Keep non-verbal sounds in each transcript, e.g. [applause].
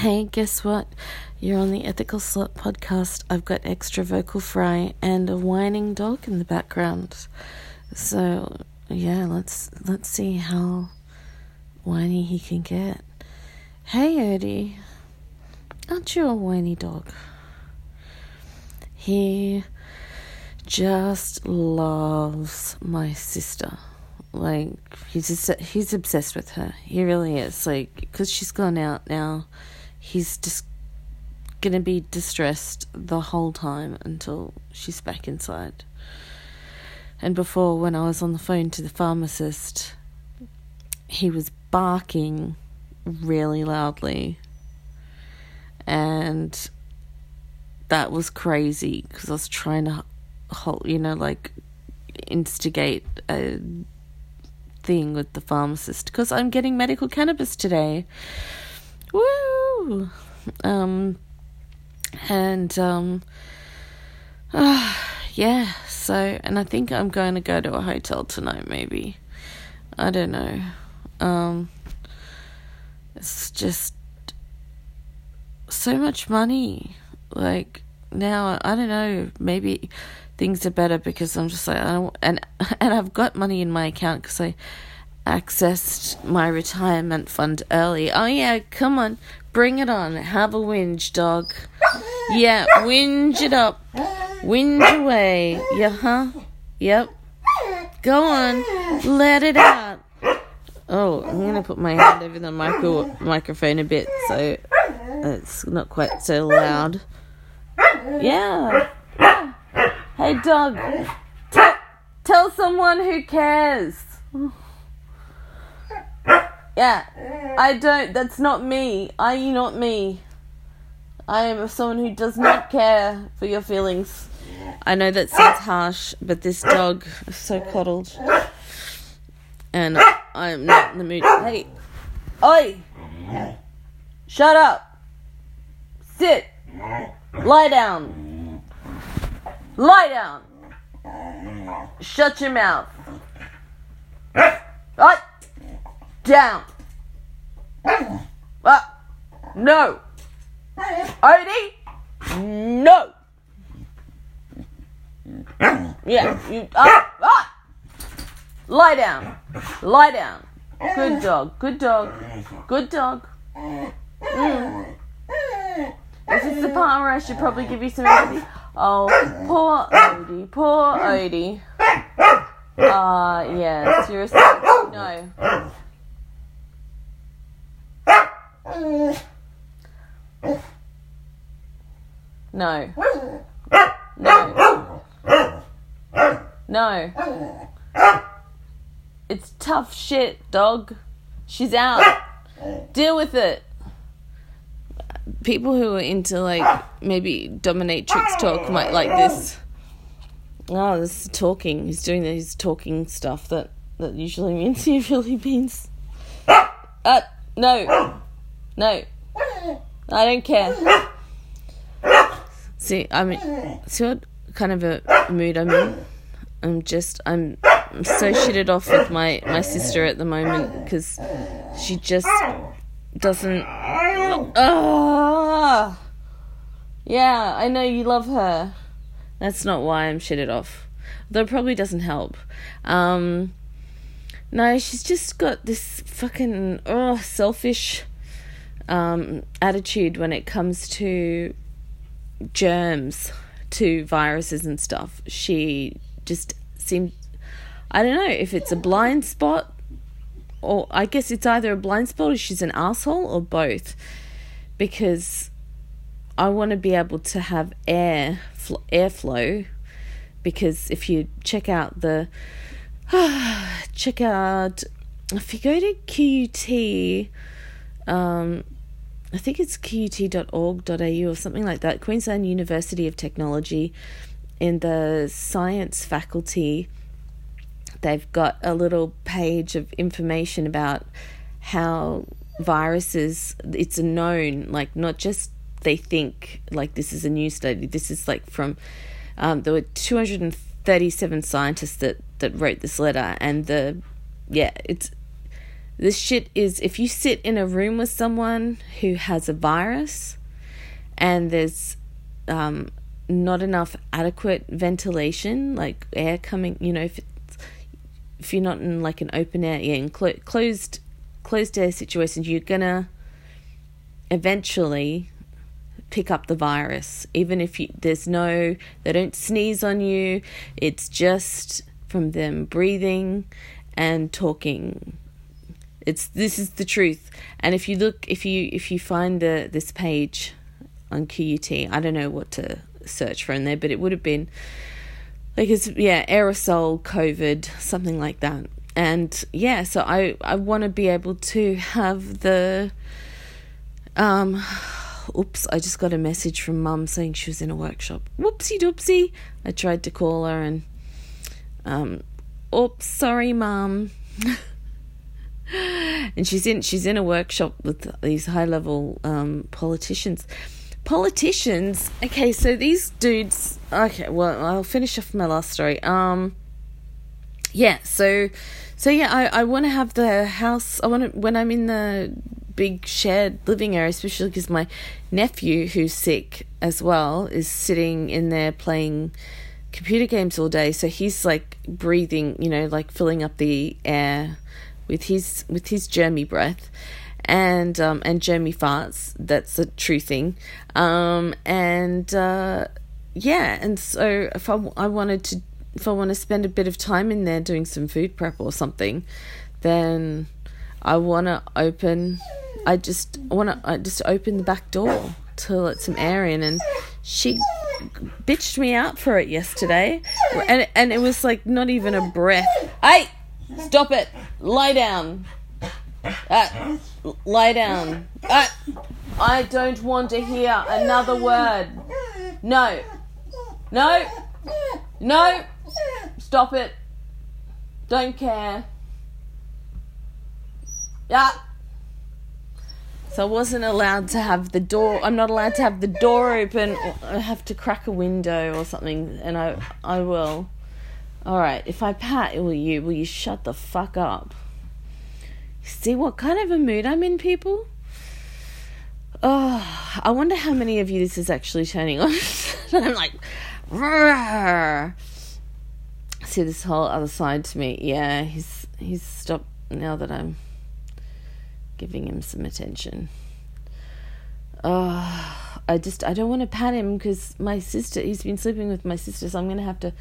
Hey, guess what? You're on the Ethical Slut podcast. I've got extra vocal fry and a whining dog in the background. So, yeah, let's let's see how whiny he can get. Hey, Odie. Aren't you a whiny dog? He just loves my sister. Like he's just, he's obsessed with her. He really is. Like because she's gone out now, he's just gonna be distressed the whole time until she's back inside. And before, when I was on the phone to the pharmacist, he was barking really loudly, and that was crazy because I was trying to hold, you know, like instigate a thing with the pharmacist because I'm getting medical cannabis today. Woo! Um, and um, uh, [sighs] yeah. So, and I think I'm going to go to a hotel tonight. Maybe I don't know. Um, it's just so much money. Like now, I don't know. Maybe things are better because I'm just like I don't, and [laughs] and I've got money in my account because I accessed my retirement fund early. Oh yeah, come on, bring it on. Have a whinge, dog. Yeah, whinge it up. Whinge away. Yeah, huh? Yep. Go on. Let it out. Oh, I'm gonna put my hand over the micro microphone a bit so it's not quite so loud. Yeah. Hey, dog. T- tell someone who cares. Yeah, eh. I don't. That's not me. Are you not me? I am someone who does not care for your feelings. I know that sounds harsh, but this dog is so coddled. And I am not in the mood. Hey! Oi! Shut up! Sit! Lie down! Lie down! Shut your mouth! Right! Down! Up! No! Odie! No! Yeah, you up, up! Lie down. Lie down. Good dog. Good dog. Good dog. Mm. Is the part where I should probably give you some empathy? Oh, poor Odie. Poor Odie. Ah, uh, yeah, seriously. No. No. No. No. It's tough shit, dog. She's out. Deal with it. People who are into like maybe dominatrix talk might like this. Oh, this is talking. He's doing these talking stuff that that usually means [laughs] he really means. Uh, no, no, I don't care. See, I mean, see what kind of a mood I'm in. I'm just, I'm, I'm so shitted off with my my sister at the moment because she just doesn't. Ah, yeah, I know you love her. That's not why I'm shitted off. Though it probably doesn't help. Um, no, she's just got this fucking oh selfish um, attitude when it comes to germs, to viruses and stuff. She just seems I don't know if it's a blind spot or I guess it's either a blind spot or she's an asshole or both because I want to be able to have air fl- airflow because if you check out the [sighs] check out if you go to QUT um, I think it's qut.org.au or something like that. Queensland University of Technology in the science faculty they've got a little page of information about how viruses it's a known like not just they think like this is a new study. This is like from um, there were 237 scientists that that wrote this letter and the yeah it's This shit is if you sit in a room with someone who has a virus and there's um, not enough adequate ventilation, like air coming, you know, if if you're not in like an open air, yeah, in clo- closed closed air situations, you're gonna eventually pick up the virus, even if you, there's no, they don't sneeze on you. It's just from them breathing and talking it's this is the truth. And if you look, if you if you find the this page on QUT, I don't know what to search for in there, but it would have been like it's yeah aerosol COVID something like that. And yeah, so I I want to be able to have the um. Oops, I just got a message from mum saying she was in a workshop. Whoopsie doopsie. I tried to call her and um oops, sorry mum. [laughs] and she's in she's in a workshop with these high level um, politicians. Politicians. Okay, so these dudes. Okay, well, I'll finish off my last story. Um, yeah. So, so yeah, I I want to have the house. I want to when I'm in the big shared living area, especially because my nephew, who's sick as well, is sitting in there playing computer games all day. So he's like breathing, you know, like filling up the air with his with his germy breath and um, and germy farts. That's a true thing. Um, and uh, yeah, and so if I, I wanted to if I want to spend a bit of time in there doing some food prep or something, then I want to open. I just want to I just open the back door to let some air in, and she bitched me out for it yesterday, and and it was like not even a breath. Hey, Stop it. Lie down. Uh, lie down. Uh, I don't want to hear another word. No. No. No. Stop it. Don't care. Yeah. So I wasn't allowed to have the door. I'm not allowed to have the door open. I have to crack a window or something, and I I will. All right, if I pat, will you will you shut the fuck up? See what kind of a mood I'm in, people? Oh, I wonder how many of you this is actually turning on. [laughs] I'm like, see this whole other side to me. Yeah, he's he's stopped now that I'm giving him some attention. Oh, I just I don't want to pat him because my sister. He's been sleeping with my sister, so I'm gonna have to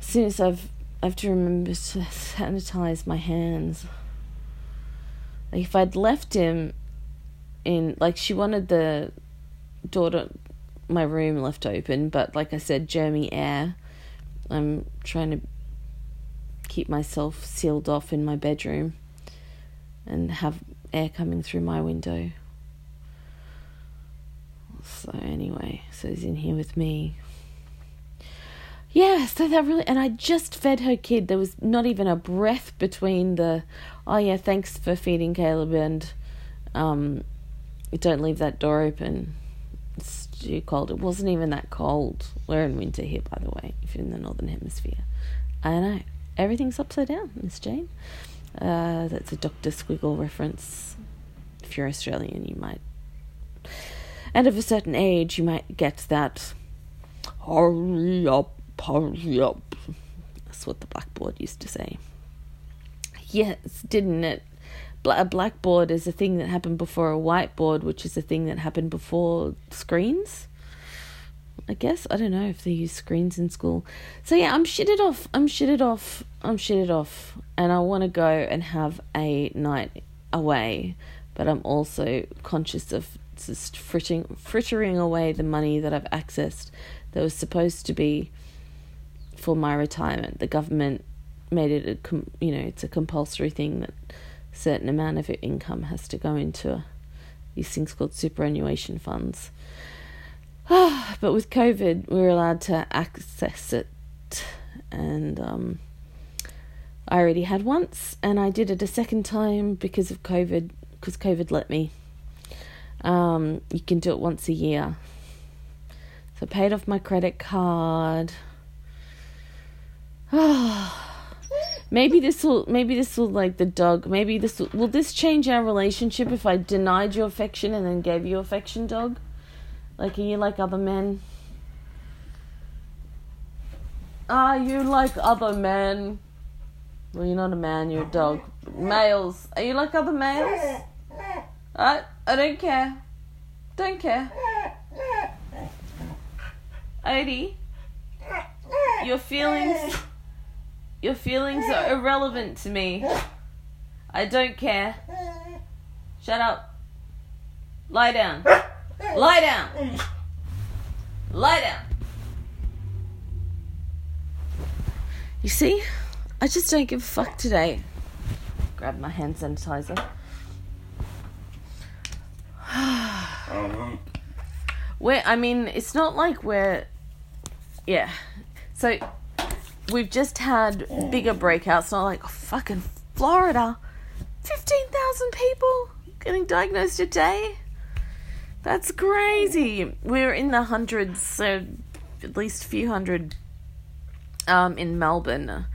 as soon as I've I have to remember to [laughs] sanitize my hands. Like if I'd left him in like she wanted the door to my room left open, but like I said, germy air. I'm trying to keep myself sealed off in my bedroom and have air coming through my window. So anyway, so he's in here with me yeah, so that really, and I just fed her kid. There was not even a breath between the, oh yeah, thanks for feeding Caleb and, um, don't leave that door open. It's too cold. It wasn't even that cold. We're in winter here, by the way, if you're in the northern hemisphere. I know everything's upside down, Miss Jane. Uh, that's a Doctor Squiggle reference. If you're Australian, you might, and of a certain age, you might get that. Hurry up hurry up. That's what the blackboard used to say. Yes, didn't it? A blackboard is a thing that happened before a whiteboard, which is a thing that happened before screens. I guess I don't know if they use screens in school. So yeah, I'm shitted off. I'm shitted off. I'm shitted off, and I want to go and have a night away, but I'm also conscious of just frittering frittering away the money that I've accessed that was supposed to be for my retirement. The government made it a com- you know it's a compulsory thing that a certain amount of your income has to go into these things called superannuation funds. [sighs] but with COVID, we were allowed to access it, and um, I already had once, and I did it a second time because of COVID. Because COVID let me. Um, you can do it once a year. So I paid off my credit card [sighs] Maybe this will maybe this will like the dog. Maybe this will, will this change our relationship if I denied you affection and then gave you affection, dog? Like are you like other men? Are you like other men? Well, you're not a man, you're a dog. Males. Are you like other males? I I don't care. Don't care. Odie, your feelings your feelings are irrelevant to me. I don't care. Shut up. Lie down. Lie down. Lie down. You see? I just don't give a fuck today. Grab my hand sanitizer. Uh-huh. Where I mean, it's not like we're yeah. So we've just had bigger breakouts, not like oh, fucking Florida. 15,000 people getting diagnosed a day. That's crazy. We're in the hundreds, so at least a few hundred um, in Melbourne,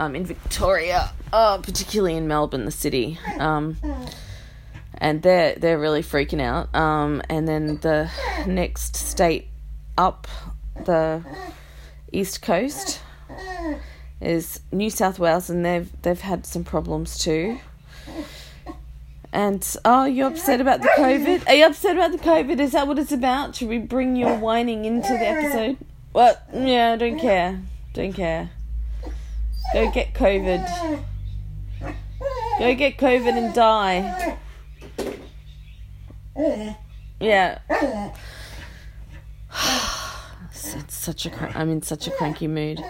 um, in Victoria, uh, particularly in Melbourne, the city. Um, and they're they're really freaking out. Um, and then the next state up the east coast is New South Wales, and they've they've had some problems too. And oh, you're upset about the COVID? Are you upset about the COVID? Is that what it's about? Should we bring your whining into the episode? What? Yeah, don't care. Don't care. Go get COVID. Go get COVID and die. Yeah. [sighs] it's such a. Cr- I'm in such a cranky mood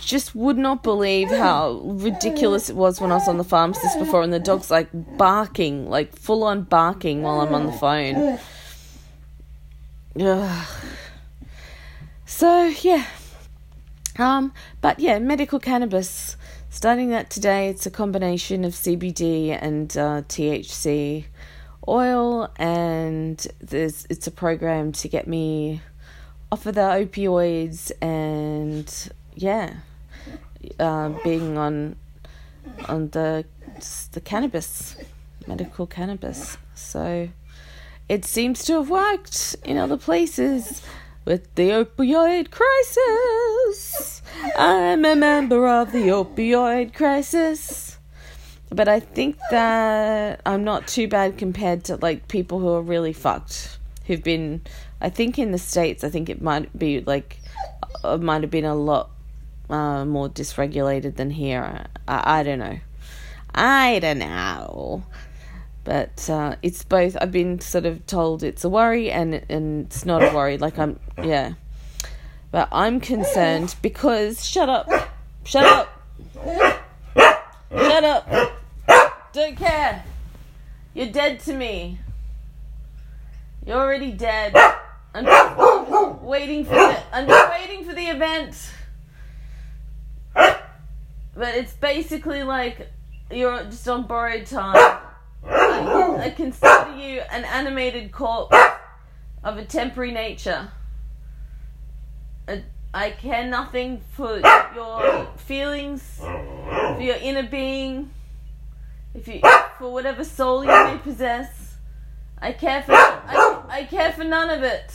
just would not believe how ridiculous it was when I was on the pharmacist before and the dog's like barking, like full on barking while I'm on the phone. Ugh. So yeah. Um but yeah, medical cannabis. Starting that today, it's a combination of CBD and uh, THC oil and there's it's a program to get me off of the opioids and yeah, uh, being on on the the cannabis, medical cannabis. So it seems to have worked in other places with the opioid crisis. I'm a member of the opioid crisis. But I think that I'm not too bad compared to like people who are really fucked who've been I think in the states I think it might be like uh, it might have been a lot uh, more dysregulated than here. I, I don't know. I don't know. But uh, it's both. I've been sort of told it's a worry and and it's not a worry. Like I'm, yeah. But I'm concerned because shut up, shut up, shut up. Don't care. You're dead to me. You're already dead. I'm just waiting for the. I'm just waiting for the event. But it's basically like you're just on borrowed time. I, consider you an animated corpse of a temporary nature. I care nothing for your feelings, for your inner being, if you for whatever soul you may possess. I care for I, I care for none of it.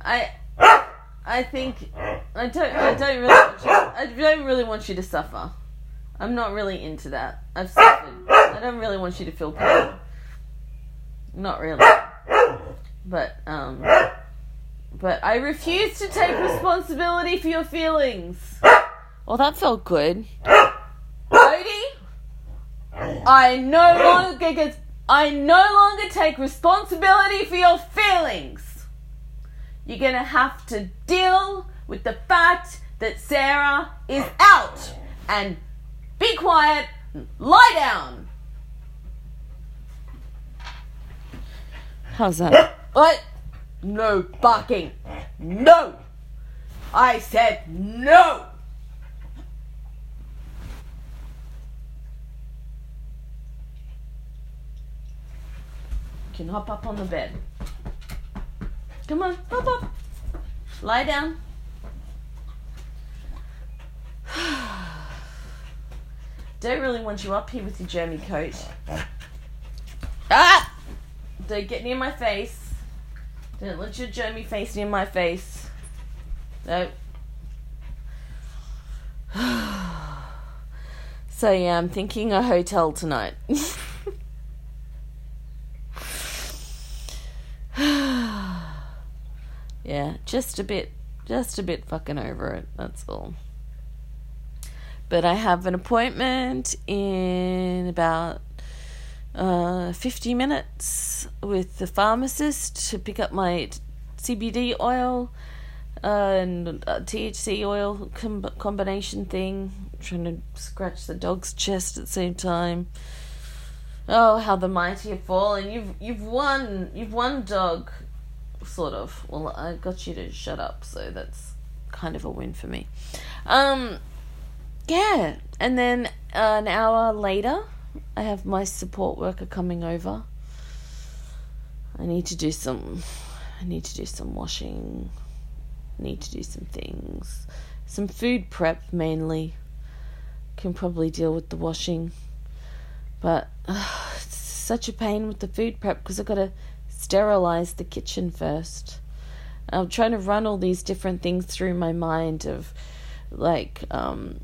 I I think I don't. I don't really. Want you, I don't really want you to suffer. I'm not really into that. I've suffered. I don't really want you to feel pain. Not really. But um. But I refuse to take responsibility for your feelings. Well, that felt good. Odie, I no longer get. I no longer take responsibility for your feelings. You're gonna have to deal with the fact that Sarah is out and be quiet, lie down. How's that? What? No barking. No. I said no. You can hop up on the bed. Come on, hop up. Lie down. [sighs] Don't really want you up here with your germy coat. Ah! Don't get near my face. Don't let your germy face near my face. No. [sighs] so yeah, I'm thinking a hotel tonight. [laughs] yeah, just a bit, just a bit fucking over it. That's all. But I have an appointment in about uh, 50 minutes with the pharmacist to pick up my CBD oil uh, and uh, THC oil com- combination thing. trying to scratch the dog's chest at the same time. Oh, how the mighty have fallen! You've you've won. You've won, dog. Sort of. Well, I got you to shut up, so that's kind of a win for me. Um, yeah, and then uh, an hour later, I have my support worker coming over. I need to do some. I need to do some washing. I need to do some things. Some food prep mainly. Can probably deal with the washing. But uh, [sighs] it's such a pain with the food prep because I've got to sterilize the kitchen first. I'm trying to run all these different things through my mind of like um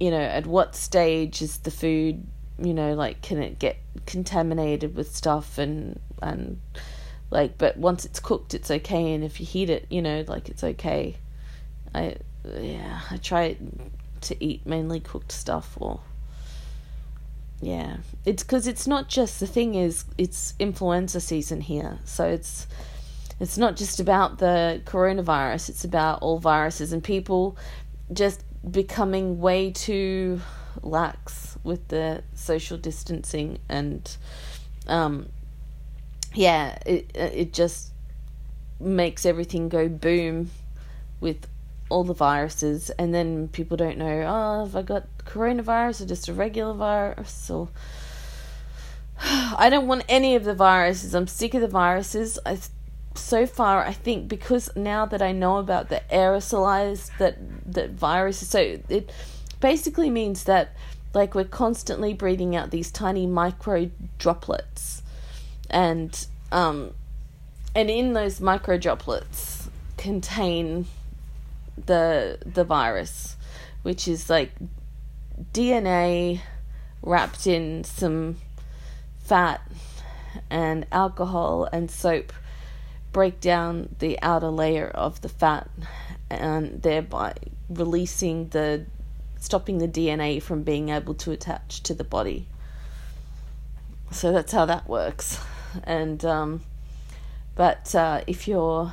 you know at what stage is the food you know like can it get contaminated with stuff and and like but once it's cooked it's okay and if you heat it you know like it's okay i yeah i try to eat mainly cooked stuff or yeah. It's because it's not just the thing is it's influenza season here. So it's it's not just about the coronavirus it's about all viruses and people just becoming way too lax with the social distancing and um yeah it it just makes everything go boom with all the viruses and then people don't know oh have i got coronavirus or just a regular virus? Or [sighs] i don't want any of the viruses. I'm sick of the viruses. I so far i think because now that i know about the aerosolized that that viruses so it basically means that like we're constantly breathing out these tiny micro droplets. And um and in those micro droplets contain the the virus which is like DNA wrapped in some fat and alcohol and soap break down the outer layer of the fat and thereby releasing the stopping the DNA from being able to attach to the body. So that's how that works. And um but uh if you're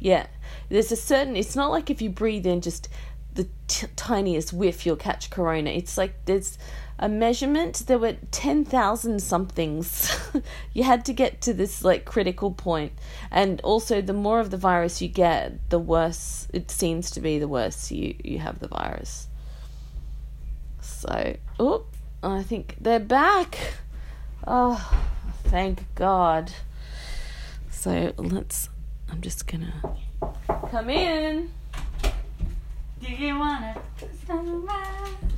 yeah, there's a certain it's not like if you breathe in just the t- tiniest whiff you'll catch corona. It's like there's a measurement there were 10,000 somethings. [laughs] you had to get to this like critical point. And also the more of the virus you get, the worse it seems to be the worse you you have the virus. So, oh, I think they're back. Oh, thank God. So let's. I'm just gonna come in. Do you wanna?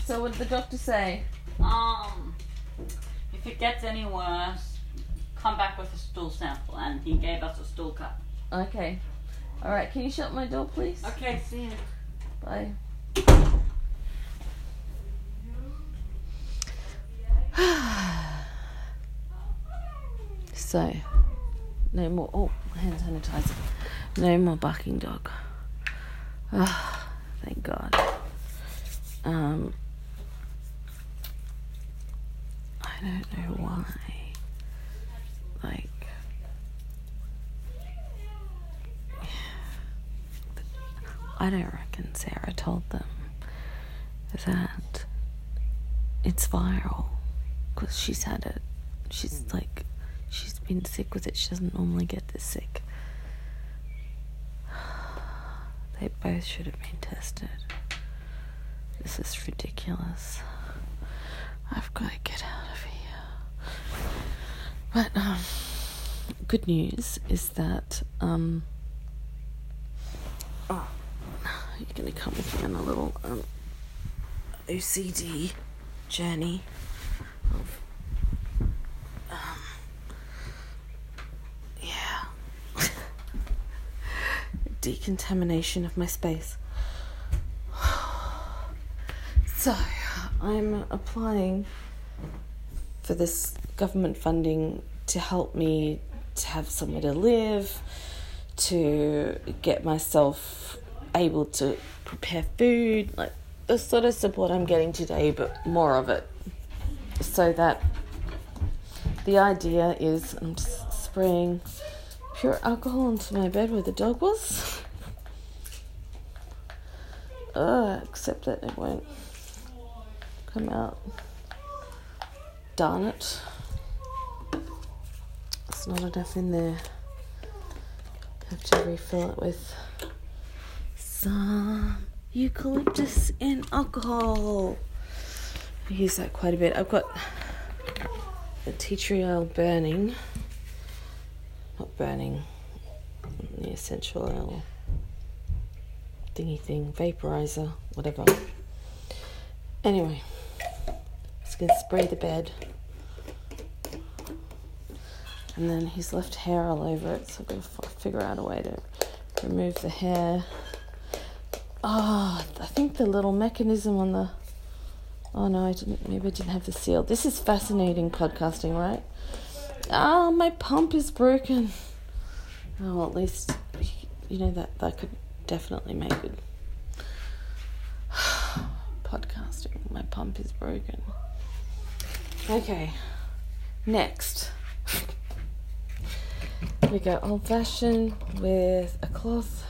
So, what did the doctor say? Um, if it gets any worse, come back with a stool sample, and he gave us a stool cup. Okay. All right. Can you shut my door, please? Okay, see you. Bye. [sighs] so, no more. Oh, hand sanitizer. No more barking dog. Ah, thank God. Um, I don't know why. Like, I don't reckon Sarah told them that it's viral because she's had it. She's like, she's been sick with it. She doesn't normally get this sick. [sighs] They both should have been tested. This is ridiculous. I've got to get out of here. But um, good news is that um, oh, you're gonna come with me on a little um, OCD journey of, decontamination of my space. [sighs] So, I'm applying for this government funding to help me to have somewhere to live, to get myself able to prepare food, like the sort of support I'm getting today, but more of it. So that the idea is I'm just spraying pure alcohol into my bed where the dog was. Uh, except that it won't come out. Darn it. It's not enough in there. Have to refill it with some eucalyptus and alcohol. I use that quite a bit. I've got the tea tree oil burning. Burning. The essential oil thingy thing, vaporizer, whatever. Anyway, just gonna spray the bed. And then he's left hair all over it, so I've got to figure out a way to remove the hair. Oh, I think the little mechanism on the. Oh no, I didn't. Maybe I didn't have the seal. This is fascinating podcasting, right? Ah, my pump is broken. Oh, well, at least you know that that could definitely make good [sighs] podcasting. My pump is broken. Okay, next. [laughs] We go old fashioned with a cloth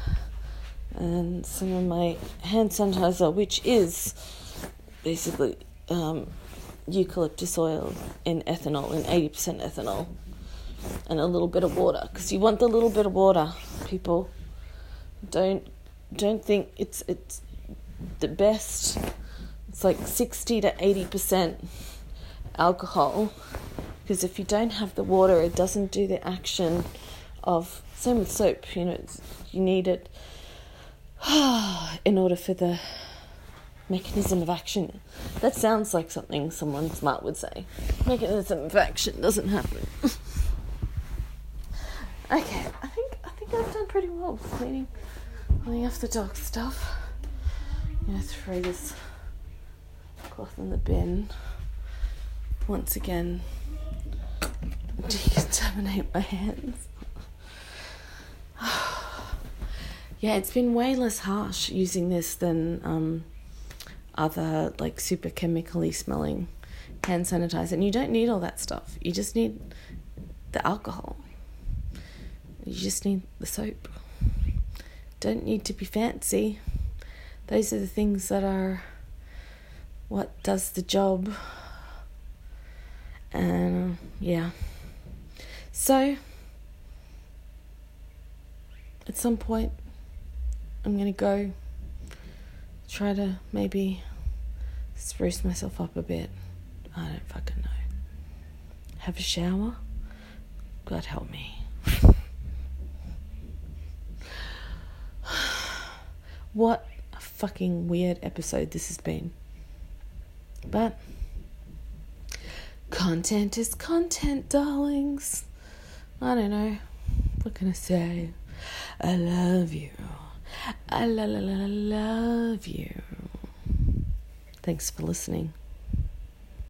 and some of my hand sanitizer, which is basically um, eucalyptus oil in ethanol, in 80% ethanol, and a little bit of water. Because you want the little bit of water, people. Don't don't think it's it's the best. It's like 60 to 80% alcohol. Because if you don't have the water, it doesn't do the action of same with soap. You know, you need it [sighs] in order for the mechanism of action. That sounds like something someone smart would say. Mechanism of action doesn't happen. [laughs] okay, I think I think I've done pretty well with cleaning, cleaning off the dog stuff. I'm gonna throw this cloth in the bin. Once again, [laughs] decontaminate my hands. [sighs] yeah, it's been way less harsh using this than um, other like super chemically smelling hand sanitizer. And you don't need all that stuff. You just need the alcohol. You just need the soap. Don't need to be fancy. Those are the things that are what does the job. And um, yeah. So at some point I'm gonna go try to maybe spruce myself up a bit. I don't fucking know. Have a shower? God help me. What a fucking weird episode this has been. But content is content, darlings. I don't know. What can I say? I love you. I love you. Thanks for listening.